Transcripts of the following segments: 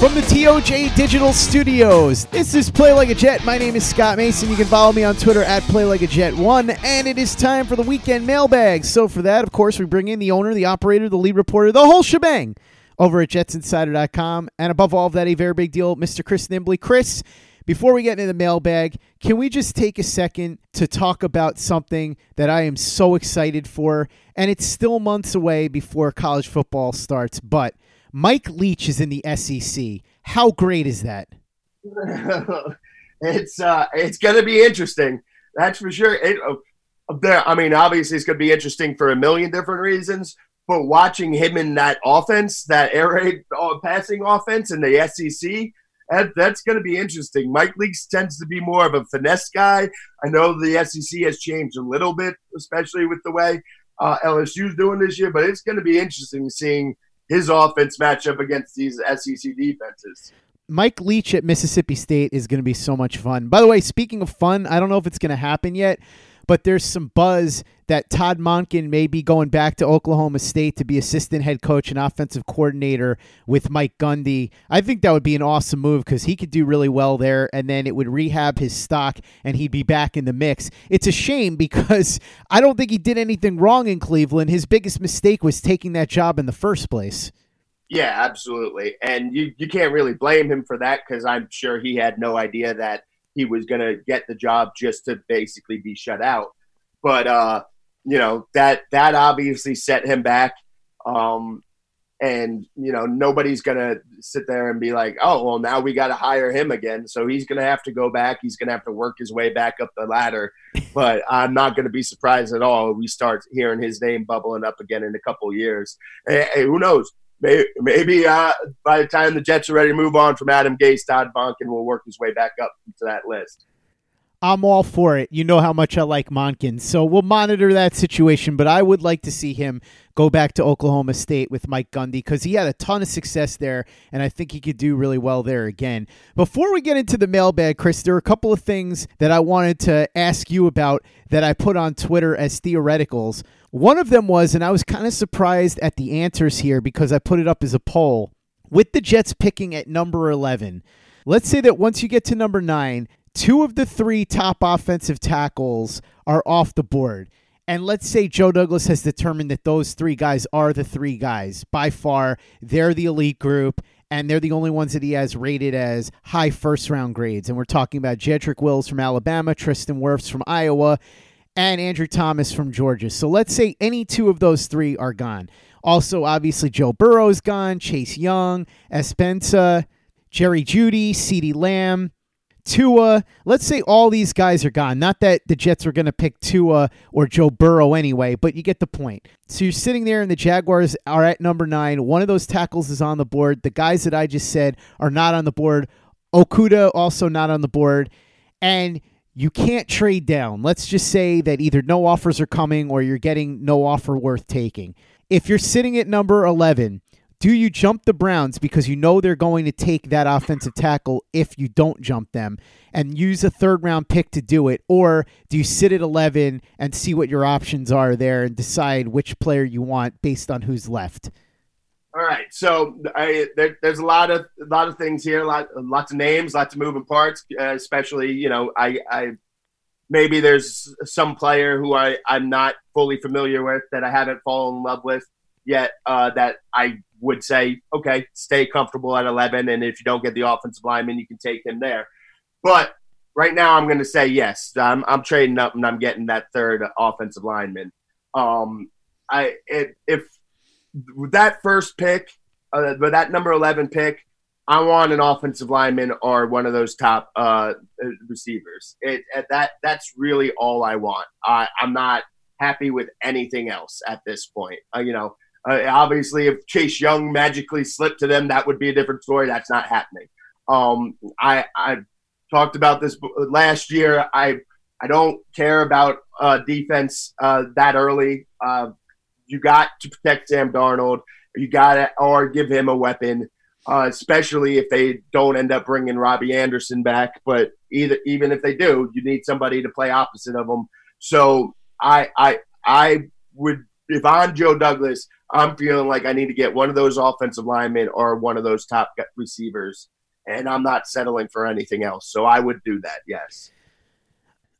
From the TOJ Digital Studios, this is Play Like a Jet. My name is Scott Mason. You can follow me on Twitter at Play Like a Jet One, and it is time for the weekend mailbag. So for that, of course, we bring in the owner, the operator, the lead reporter, the whole shebang over at JetsInsider.com, and above all of that, a very big deal, Mr. Chris Nimbley. Chris, before we get into the mailbag, can we just take a second to talk about something that I am so excited for? And it's still months away before college football starts, but Mike Leach is in the SEC. How great is that? it's uh, it's going to be interesting. That's for sure. It, uh, there, I mean, obviously, it's going to be interesting for a million different reasons. But watching him in that offense, that air raid uh, passing offense in the SEC, that, that's going to be interesting. Mike Leach tends to be more of a finesse guy. I know the SEC has changed a little bit, especially with the way uh, LSU's doing this year. But it's going to be interesting seeing his offense match up against these SEC defenses. Mike Leach at Mississippi State is going to be so much fun. By the way, speaking of fun, I don't know if it's going to happen yet, but there's some buzz that Todd Monken may be going back to Oklahoma State to be assistant head coach and offensive coordinator with Mike Gundy. I think that would be an awesome move because he could do really well there, and then it would rehab his stock and he'd be back in the mix. It's a shame because I don't think he did anything wrong in Cleveland. His biggest mistake was taking that job in the first place. Yeah, absolutely. And you, you can't really blame him for that because I'm sure he had no idea that he was going to get the job just to basically be shut out. But, uh, you know, that, that obviously set him back. Um, and, you know, nobody's going to sit there and be like, oh, well, now we got to hire him again. So he's going to have to go back. He's going to have to work his way back up the ladder. but I'm not going to be surprised at all. If We start hearing his name bubbling up again in a couple years. Hey, hey, who knows? Maybe, uh, by the time the Jets are ready to move on from Adam Gase, Todd Monken will work his way back up to that list. I'm all for it. You know how much I like Monken. So we'll monitor that situation, but I would like to see him go back to Oklahoma State with Mike Gundy because he had a ton of success there, and I think he could do really well there again. Before we get into the mailbag, Chris, there are a couple of things that I wanted to ask you about that I put on Twitter as theoreticals. One of them was, and I was kind of surprised at the answers here because I put it up as a poll. With the Jets picking at number 11, let's say that once you get to number nine, two of the three top offensive tackles are off the board. And let's say Joe Douglas has determined that those three guys are the three guys. By far, they're the elite group, and they're the only ones that he has rated as high first round grades. And we're talking about Jedrick Wills from Alabama, Tristan Wirfs from Iowa, and Andrew Thomas from Georgia. So let's say any two of those three are gone. Also, obviously, Joe Burrow's gone, Chase Young, Espensa, Jerry Jeudy, CeeDee Lamb, Tua. Let's say all these guys are gone. Not that the Jets are going to pick Tua or Joe Burrow anyway, but you get the point. So you're sitting there, and the Jaguars are at number nine. One of those tackles is on the board. The guys that I just said are not on the board. Okudah also not on the board. And you can't trade down. Let's just say that either no offers are coming or you're getting no offer worth taking. If you're sitting at number 11, do you jump the Browns because you know they're going to take that offensive tackle if you don't jump them and use a third round pick to do it? Or do you sit at 11 and see what your options are there and decide which player you want based on who's left? All right, so I, there, there's a lot of a lot of things here, lot, lots of names, lots of moving parts. Uh, especially, you know, I, I maybe there's some player who I I'm not fully familiar with that I haven't fallen in love with yet. Uh, that I would say, okay, stay comfortable at 11, and if you don't get the offensive lineman, you can take him there. But right now I'm going to say yes. I'm, I'm trading up and I'm getting that third offensive lineman. Um, I it, if that first pick, uh, that number 11 pick, I want an offensive lineman or one of those top uh, receivers. It, that that's really all I want. I, I'm not happy with anything else at this point. Uh, you know, uh, obviously, if Chase Young magically slipped to them, that would be a different story. That's not happening. Um, I I talked about this last year. I I don't care about uh, defense uh, that early. You got to protect Sam Darnold. You got to or give him a weapon, uh, especially if they don't end up bringing Robbie Anderson back. But either even if they do, you need somebody to play opposite of him. So I I I would if I'm Joe Douglas, I'm feeling like I need to get one of those offensive linemen or one of those top receivers, and I'm not settling for anything else. So I would do that. Yes.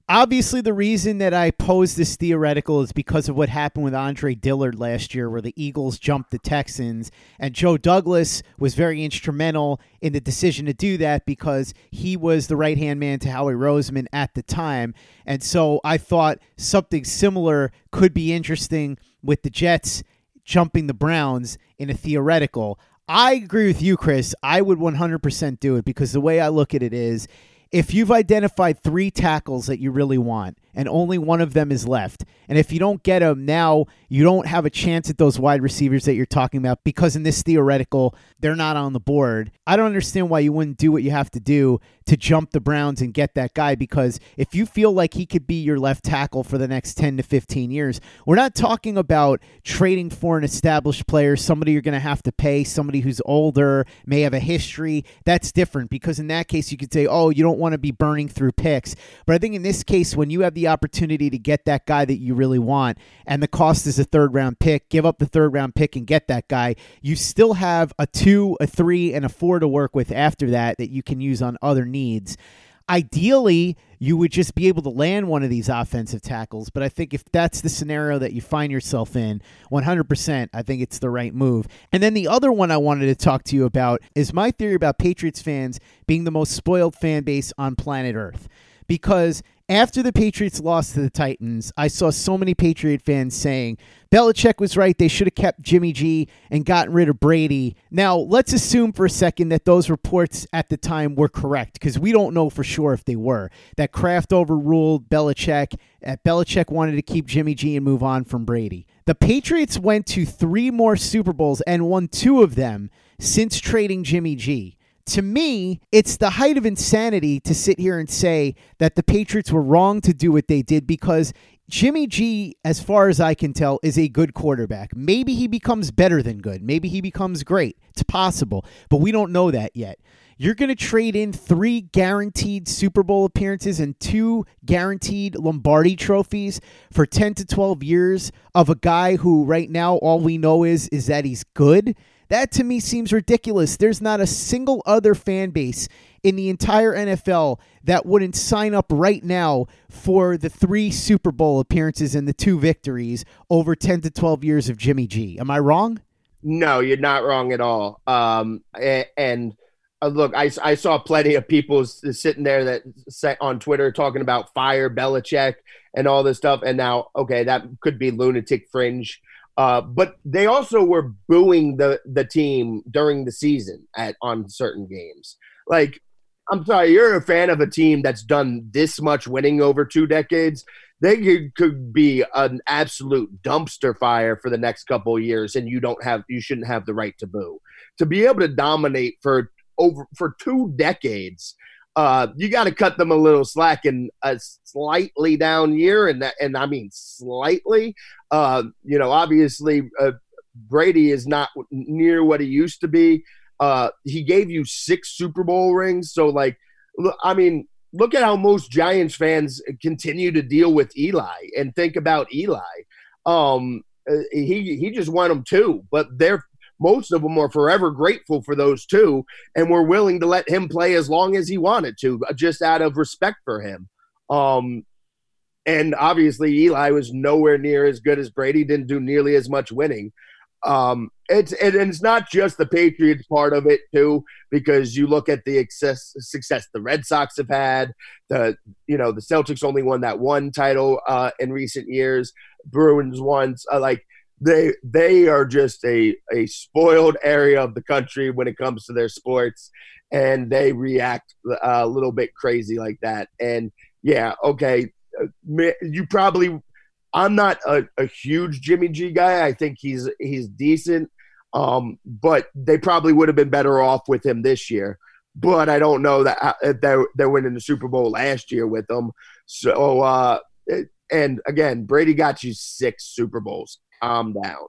Obviously, the reason that I pose this theoretical is because of what happened with Andre Dillard last year, where the Eagles jumped the Texans. And Joe Douglas was very instrumental in the decision to do that because he was the right hand man to Howie Roseman at the time. And so I thought something similar could be interesting with the Jets jumping the Browns in a theoretical. I agree with you, Chris. I would 100% do it because the way I look at it is if you've identified three tackles that you really want and only one of them is left, and if you don't get them now, you don't have a chance at those wide receivers that you're talking about because in this theoretical, they're not on the board. I don't understand why you wouldn't do what you have to do to jump the Browns and get that guy because if you feel like he could be your left tackle for the next 10 to 15 years, we're not talking about trading for an established player, somebody you're going to have to pay, somebody who's older, may have a history. That's different because in that case, you could say, oh, you don't want to be burning through picks. But I think in this case, when you have the opportunity to get that guy that you really want and the cost is a third round pick, give up the third round pick and get that guy, you still have a two, a three, and a four to work with after that that you can use on other needs. Ideally, you would just be able to land one of these offensive tackles. But I think if that's the scenario that you find yourself in, 100%, I think it's the right move. And then the other one I wanted to talk to you about is my theory about Patriots fans being the most spoiled fan base on planet Earth. Because after the Patriots lost to the Titans, I saw so many Patriot fans saying Belichick was right. They should have kept Jimmy G and gotten rid of Brady. Now, let's assume for a second that those reports at the time were correct because we don't know for sure if they were. That Kraft overruled Belichick. That Belichick wanted to keep Jimmy G and move on from Brady. The Patriots went to three more Super Bowls and won two of them since trading Jimmy G to me, it's the height of insanity to sit here and say that the Patriots were wrong to do what they did because Jimmy G, as far as I can tell, is a good quarterback. Maybe he becomes better than good. Maybe he becomes great. It's possible, but we don't know that yet. You're going to trade in three guaranteed Super Bowl appearances and two guaranteed Lombardi trophies for 10 to 12 years of a guy who right now all we know is is that he's good. That to me seems ridiculous. There's not a single other fan base in the entire NFL that wouldn't sign up right now for the three Super Bowl appearances and the two victories over 10 to 12 years of Jimmy G. Am I wrong? No, you're not wrong at all. Um, and uh, look, I, I saw plenty of people sitting there that sat on Twitter talking about fire Belichick and all this stuff. And now, okay, that could be lunatic fringe uh, but they also were booing the the team during the season at on certain games. Like, I'm sorry, you're a fan of a team that's done this much winning over two decades. They could, could be an absolute dumpster fire for the next couple years, and you don't have you shouldn't have the right to boo. To be able to dominate for over for two decades uh, you got to cut them a little slack in a slightly down year, and that, and I mean slightly. Uh, you know, obviously uh, Brady is not near what he used to be. Uh, he gave you six Super Bowl rings, so like, I mean, look at how most Giants fans continue to deal with Eli and think about Eli. Um, uh, he he just won them two, but they're most of them are forever grateful for those two and were willing to let him play as long as he wanted to, uh, just out of respect for him. Um, and obviously, Eli was nowhere near as good as Brady, didn't do nearly as much winning. um, it's and it's not just the Patriots part of it too, because you look at the excess, success the Red Sox have had. The you know the Celtics only won that one title uh, in recent years. Bruins once uh, like they they are just a a spoiled area of the country when it comes to their sports, and they react uh, a little bit crazy like that. And yeah, okay, uh, you probably I'm not a, a, huge Jimmy G guy. I think he's he's decent, um, but they probably would have been better off with him this year. But I don't know that uh, they're they're winning the Super Bowl last year with him. So uh, and again, Brady got you six Super Bowls. Calm down.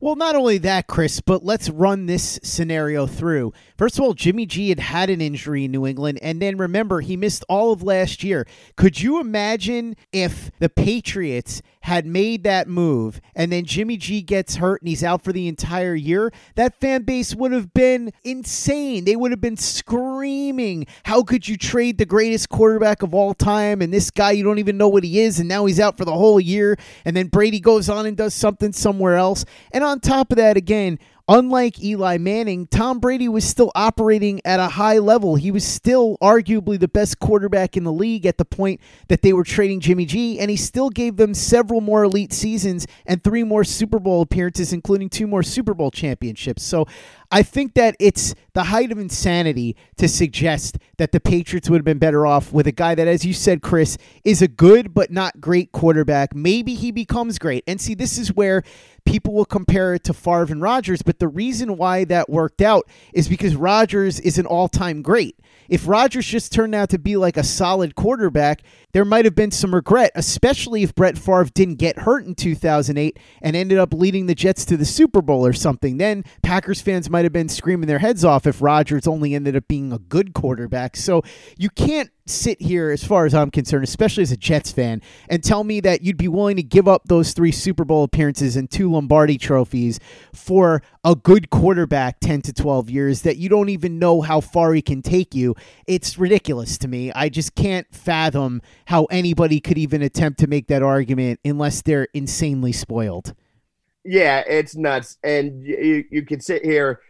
Well, not only that, Chris, but let's run this scenario through. First of all, Jimmy G had had an injury in New England, and then remember, he missed all of last year. Could you imagine if the Patriots had made that move and then Jimmy G gets hurt and he's out for the entire year? That fan base would have been insane. They would have been screaming, How could you trade the greatest quarterback of all time and this guy, you don't even know what he is, and now he's out for the whole year? And then Brady goes on and does something somewhere else. And on top of that, again, Unlike Eli Manning, Tom Brady was still operating at a high level. He was still arguably the best quarterback in the league at the point that they were trading Jimmy G, and he still gave them several more elite seasons and three more Super Bowl appearances, including two more Super Bowl championships. So I think that it's the height of insanity to suggest that the Patriots would have been better off with a guy that, as you said, Chris, is a good but not great quarterback. Maybe he becomes great. And see, this is where people will compare it to Favre and Rodgers, but the reason why that worked out is because Rodgers is an all time great. If Rodgers just turned out to be like a solid quarterback, there might have been some regret, especially if Brett Favre didn't get hurt in 2008 and ended up leading the Jets to the Super Bowl or something. Then Packers fans might have been screaming their heads off if Rodgers only ended up being a good quarterback. So you can't sit here, as far as I'm concerned, especially as a Jets fan, and tell me that you'd be willing to give up those three Super Bowl appearances and two Lombardi trophies for a good quarterback 10 to 12 years that you don't even know how far he can take you. It's ridiculous to me. I just can't fathom how anybody could even attempt to make that argument unless they're insanely spoiled. Yeah, it's nuts. And you, you can sit here,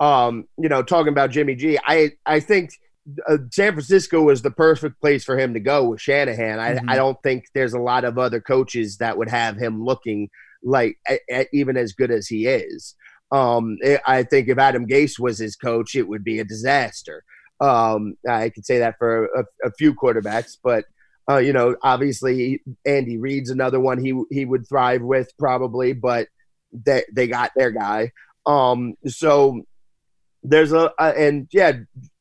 um, you know, talking about Jimmy G. I, I think – uh, San Francisco was the perfect place for him to go with Shanahan. I, mm-hmm. I don't think there's a lot of other coaches that would have him looking like a, a, even as good as he is. Um, it, I think if Adam Gase was his coach, it would be a disaster. Um, I could say that for a, a few quarterbacks, but uh, you know, obviously Andy Reid's another one he he would thrive with probably, but they they got their guy. Um, so there's a, a and yeah,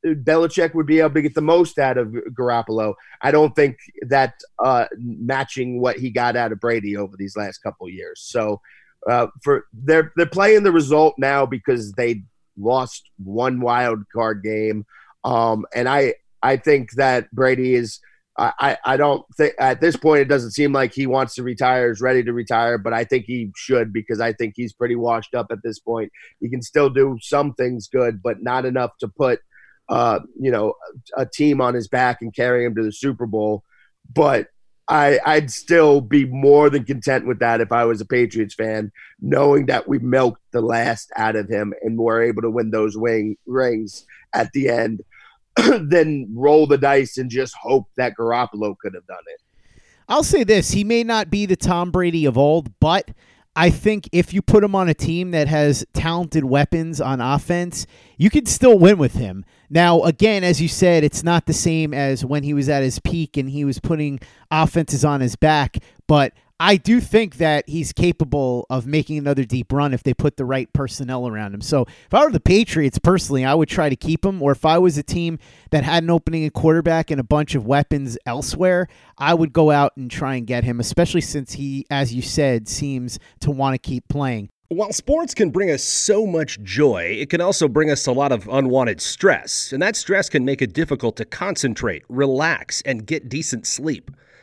Belichick would be able to get the most out of Garoppolo. I don't think that uh, matching what he got out of Brady over these last couple years. So uh, for they're they're playing the result now because they lost one wild card game, um, and I I think that Brady is I, I don't think at this point it doesn't seem like he wants to retire, is ready to retire, but I think he should because I think he's pretty washed up at this point. He can still do some things good, but not enough to put uh, you know a team on his back and carry him to the Super Bowl. But I, I'd still be more than content with that if I was a Patriots fan, knowing that we milked the last out of him and were able to win those wing, rings at the end then roll the dice and just hope that Garoppolo could have done it. I'll say this: he may not be the Tom Brady of old, but I think if you put him on a team that has talented weapons on offense, you can still win with him. Now, again, as you said, it's not the same as when he was at his peak and he was putting offenses on his back, but I do think that he's capable of making another deep run if they put the right personnel around him. So if I were the Patriots personally, I would try to keep him. Or if I was a team that had an opening at quarterback and a bunch of weapons elsewhere, I would go out and try and get him, especially since he, as you said, seems to want to keep playing. While sports can bring us so much joy, it can also bring us a lot of unwanted stress, and that stress can make it difficult to concentrate, relax, and get decent sleep.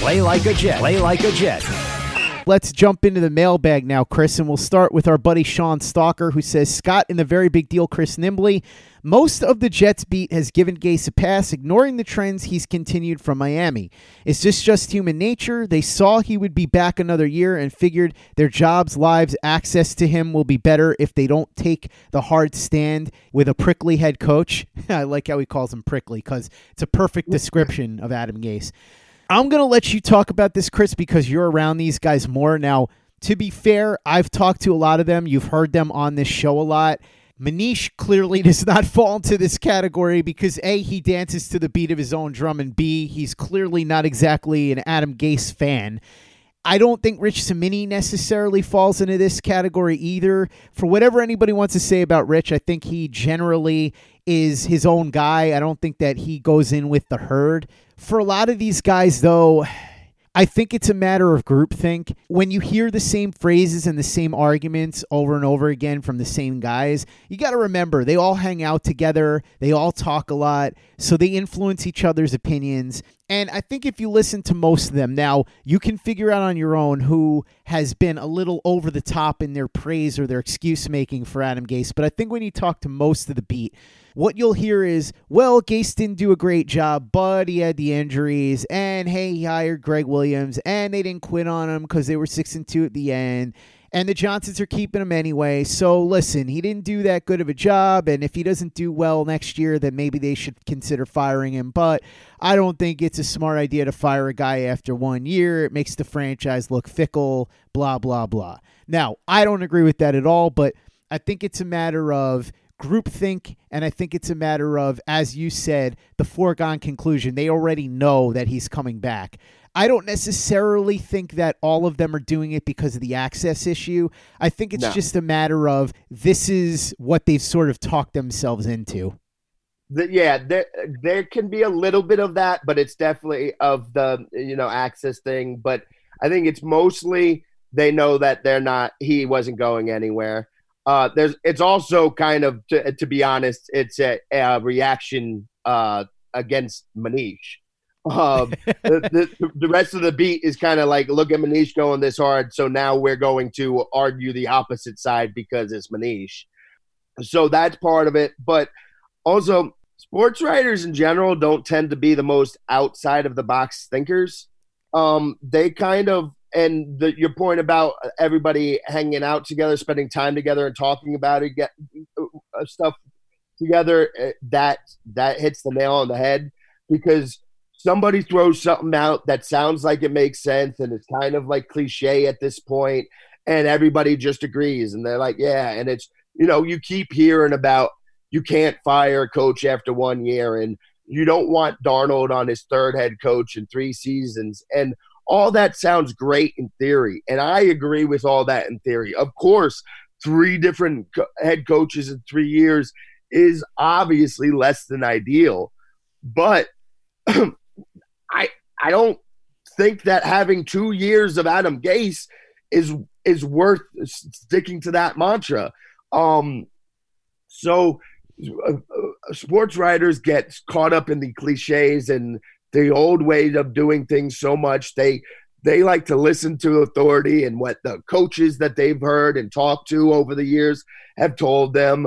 Play like a Jet. Play like a Jet. Let's jump into the mailbag now, Chris, and we'll start with our buddy Sean Stalker, who says Scott in the very big deal, Chris Nimbley. Most of the Jets beat has given Gase a pass, ignoring the trends he's continued from Miami. Is this just human nature? They saw he would be back another year and figured their jobs, lives, access to him will be better if they don't take the hard stand with a prickly head coach. I like how he calls him prickly because it's a perfect description of Adam Gase. I'm going to let you talk about this, Chris, because you're around these guys more. Now, to be fair, I've talked to a lot of them. You've heard them on this show a lot. Manish clearly does not fall into this category because A, he dances to the beat of his own drum, and B, he's clearly not exactly an Adam Gase fan. I don't think Rich Cimini necessarily falls into this category either. For whatever anybody wants to say about Rich, I think he generally is his own guy. I don't think that he goes in with the herd. For a lot of these guys, though, I think it's a matter of groupthink. When you hear the same phrases and the same arguments over and over again from the same guys, you got to remember they all hang out together, they all talk a lot, so they influence each other's opinions. And I think if you listen to most of them, now you can figure out on your own who has been a little over the top in their praise or their excuse making for Adam Gase. But I think when you talk to most of the beat, what you'll hear is, well, Gase didn't do a great job, but he had the injuries, and hey, he hired Gregg Williams, and they didn't quit on him because they were six and two at the end. And the Johnsons are keeping him anyway. So listen, he didn't do that good of a job. And if he doesn't do well next year, then maybe they should consider firing him. But I don't think it's a smart idea to fire a guy after one year. It makes the franchise look fickle, blah, blah, blah. Now, I don't agree with that at all, but I think it's a matter of groupthink, and I think it's a matter of, as you said, the foregone conclusion. They already know that he's coming back. I don't necessarily think that all of them are doing it because of the access issue. I think it's no. just a matter of this is what they've sort of talked themselves into. The, yeah, there there can be a little bit of that, but it's definitely of the you know access thing. But I think it's mostly they know that they're not. He wasn't going anywhere. Uh, there's it's also kind of to, to be honest, it's a, a reaction uh, against Manish. Um, the, the, the, rest of the beat is kind of like, look at Manish going this hard, so now we're going to argue the opposite side because it's Manish. So that's part of it. But also, sports writers in general don't tend to be the most outside of the box thinkers. Um, they kind of and the, your point about everybody hanging out together, spending time together, and talking about it, get uh, stuff together, uh, that that hits the nail on the head because somebody throws something out that sounds like it makes sense and it's kind of like cliche at this point and everybody just agrees and they're like yeah and it's you know you keep hearing about you can't fire a coach after one year and you don't want Darnold on his third head coach in three seasons and all that sounds great in theory and I agree with all that in theory. Of course three different co- head coaches in 3 years is obviously less than ideal but I I don't think that having two years of Adam Gase is is worth sticking to that mantra. Um, so uh, uh, sports writers get caught up in the cliches and the old ways of doing things so much they they like to listen to authority and what the coaches that they've heard and talked to over the years have told them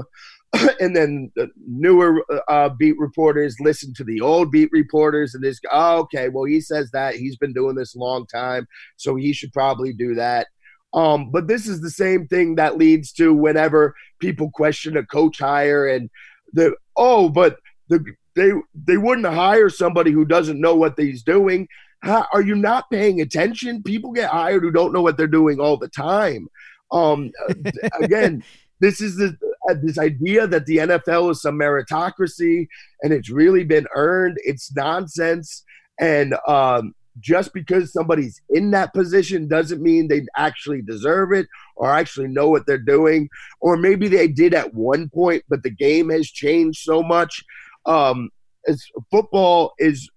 and then the newer uh, beat reporters listen to the old beat reporters and this oh, okay well he says that he's been doing this a long time so he should probably do that. Um, but this is the same thing that leads to whenever people question a coach hire and the oh but the they they wouldn't hire somebody who doesn't know what he's doing. How, are you not paying attention? People get hired who don't know what they're doing all the time. Um, again this is the uh, this idea that the NFL is some meritocracy and it's really been earned. It's nonsense. And um, just because somebody's in that position doesn't mean they actually deserve it or actually know what they're doing. Or maybe they did at one point, but the game has changed so much. Um, as football is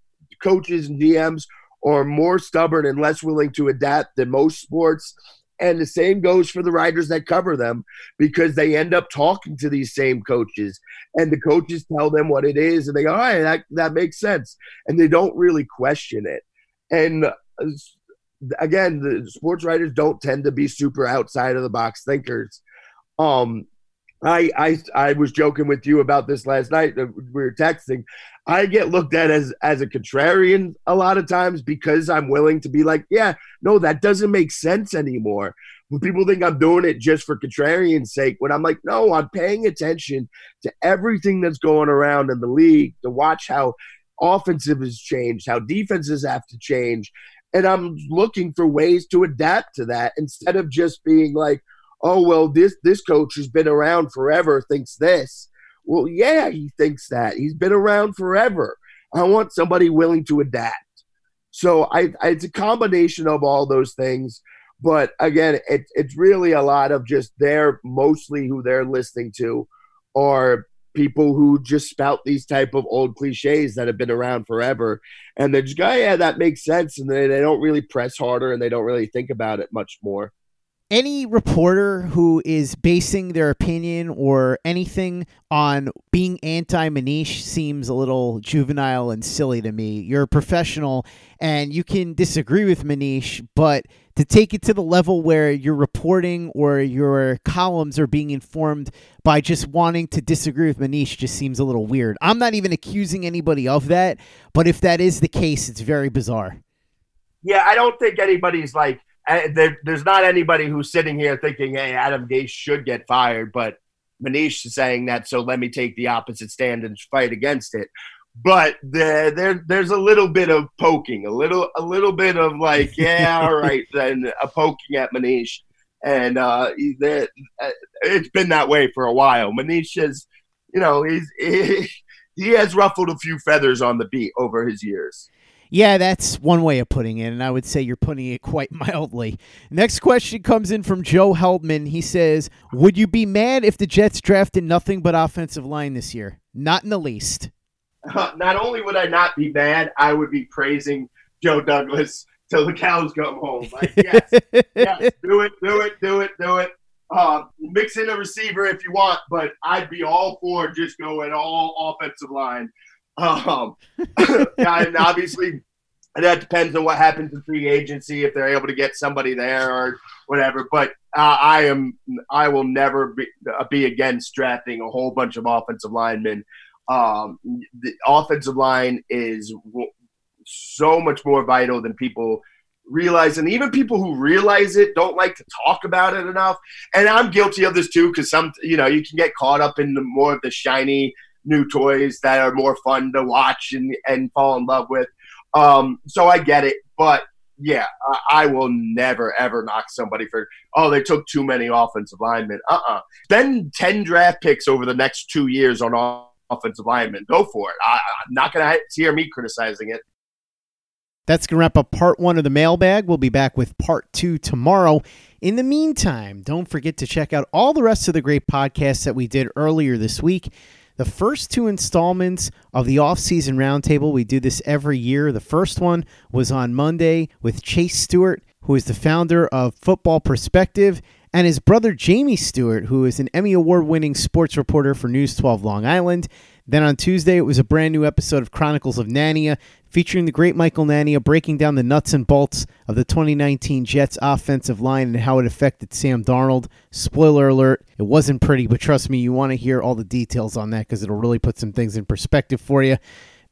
coaches and DMs are more stubborn and less willing to adapt than most sports and the same goes for the writers that cover them because they end up talking to these same coaches and the coaches tell them what it is and they go, all right, that, that makes sense. And they don't really question it. And uh, again, the sports writers don't tend to be super outside of the box thinkers. Um, I, I I was joking with you about this last night. We were texting. I get looked at as as a contrarian a lot of times because I'm willing to be like, yeah, no, that doesn't make sense anymore. When people think I'm doing it just for contrarian's sake, when I'm like, no, I'm paying attention to everything that's going around in the league to watch how offensive has changed, how defenses have to change, and I'm looking for ways to adapt to that instead of just being like, oh well, this this coach has been around forever thinks this well, yeah, he thinks that. He's been around forever. I want somebody willing to adapt. So I, I it's a combination of all those things. But again, it, it's really a lot of just they're mostly who they're listening to are people who just spout these type of old cliches that have been around forever. And they just go, oh, yeah, that makes sense. And they, they don't really press harder and they don't really think about it much more any reporter who is basing their opinion or anything on being anti Manish seems a little juvenile and silly to me. You're a professional and you can disagree with Manish, but to take it to the level where your reporting or your columns are being informed by just wanting to disagree with Manish just seems a little weird. I'm not even accusing anybody of that, but if that is the case, it's very bizarre. Yeah, I don't think anybody's like there, there's not anybody who's sitting here thinking, "Hey, Adam Gase should get fired," but Manish is saying that, so let me take the opposite stand and fight against it. But there, there, there's a little bit of poking, a little, a little bit of like, yeah, all right, then a poking at Manish, and uh, uh, it's been that way for a while. Manish is, you know, he's he, he has ruffled a few feathers on the beat over his years. Yeah, that's one way of putting it, and I would say you're putting it quite mildly. Next question comes in from Joe Heldman. He says, Would you be mad if the Jets drafted nothing but offensive line this year? Not in the least. Uh, not only would I not be mad, I would be praising Joe Douglas till the cows come home. Like, yes, yes, do it, do it, do it, do it. Uh, mix in a receiver if you want, but I'd be all for just going all offensive line. Um, and obviously, that depends on what happens in free agency if they're able to get somebody there or whatever. But uh, I am, I will never be, uh, be against drafting a whole bunch of offensive linemen. Um, the offensive line is so much more vital than people realize and even people who realize it don't like to talk about it enough and i'm guilty of this too because some you know you can get caught up in the more of the shiny new toys that are more fun to watch and, and fall in love with. Um, so I get it, but yeah, I, I will never ever knock somebody for oh they took too many offensive linemen. Uh uh Spend ten draft picks over the next two years on offensive linemen. Go for it. I, I'm not gonna hear me criticizing it. That's going to wrap up part one of the mailbag. We'll be back with part two tomorrow. In the meantime, don't forget to check out all the rest of the great podcasts that we did earlier this week. The first two installments of the off-season roundtable, we do this every year. The first one was on Monday with Chase Stuart, who is the founder of Football Perspective, and his brother Jamie Stuart, who is an Emmy Award winning sports reporter for News 12 Long Island. Then on Tuesday, it was a brand new episode of Chronicles of Nania featuring the great Michael Nania breaking down the nuts and bolts of the 2019 Jets offensive line and how it affected Sam Darnold. Spoiler alert, it wasn't pretty, but trust me, you want to hear all the details on that because it'll really put some things in perspective for you.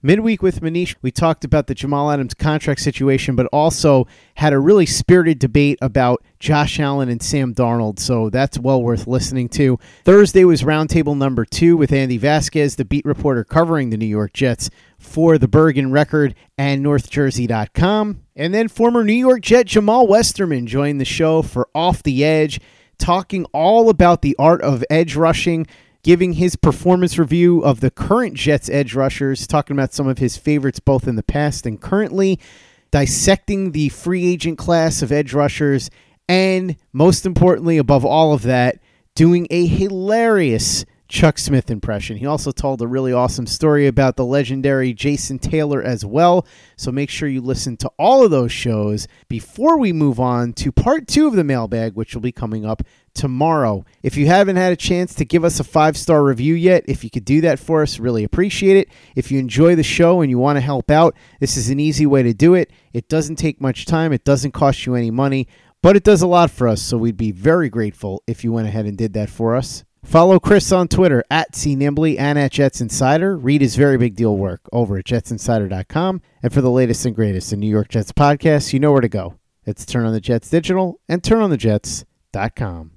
Midweek with Manish, we talked about the Jamal Adams contract situation, but also had a really spirited debate about Josh Allen and Sam Darnold. So that's well worth listening to. Thursday was roundtable number two with Andy Vasquez, the beat reporter covering the New York Jets for the Bergen Record and NorthJersey.com. And then former New York Jet Jamal Westerman joined the show for Off the Edge, talking all about the art of edge rushing giving his performance review of the current Jets edge rushers, talking about some of his favorites both in the past and currently, dissecting the free agent class of edge rushers, and most importantly, above all of that, doing a hilarious Chuck Smith impression. He also told a really awesome story about the legendary Jason Taylor as well. So make sure you listen to all of those shows before we move on to part two of the mailbag, which will be coming up tomorrow. If you haven't had a chance to give us a five star review yet, if you could do that for us, really appreciate it. If you enjoy the show and you want to help out, this is an easy way to do it. It doesn't take much time, it doesn't cost you any money, but it does a lot for us. So we'd be very grateful if you went ahead and did that for us. Follow Chris on Twitter at CNimbley and at Jets Insider. Read his very big deal work over at jetsinsider.com. And for the latest and greatest in New York Jets podcasts, you know where to go. It's Turn on the Jets Digital and turnonthejets.com.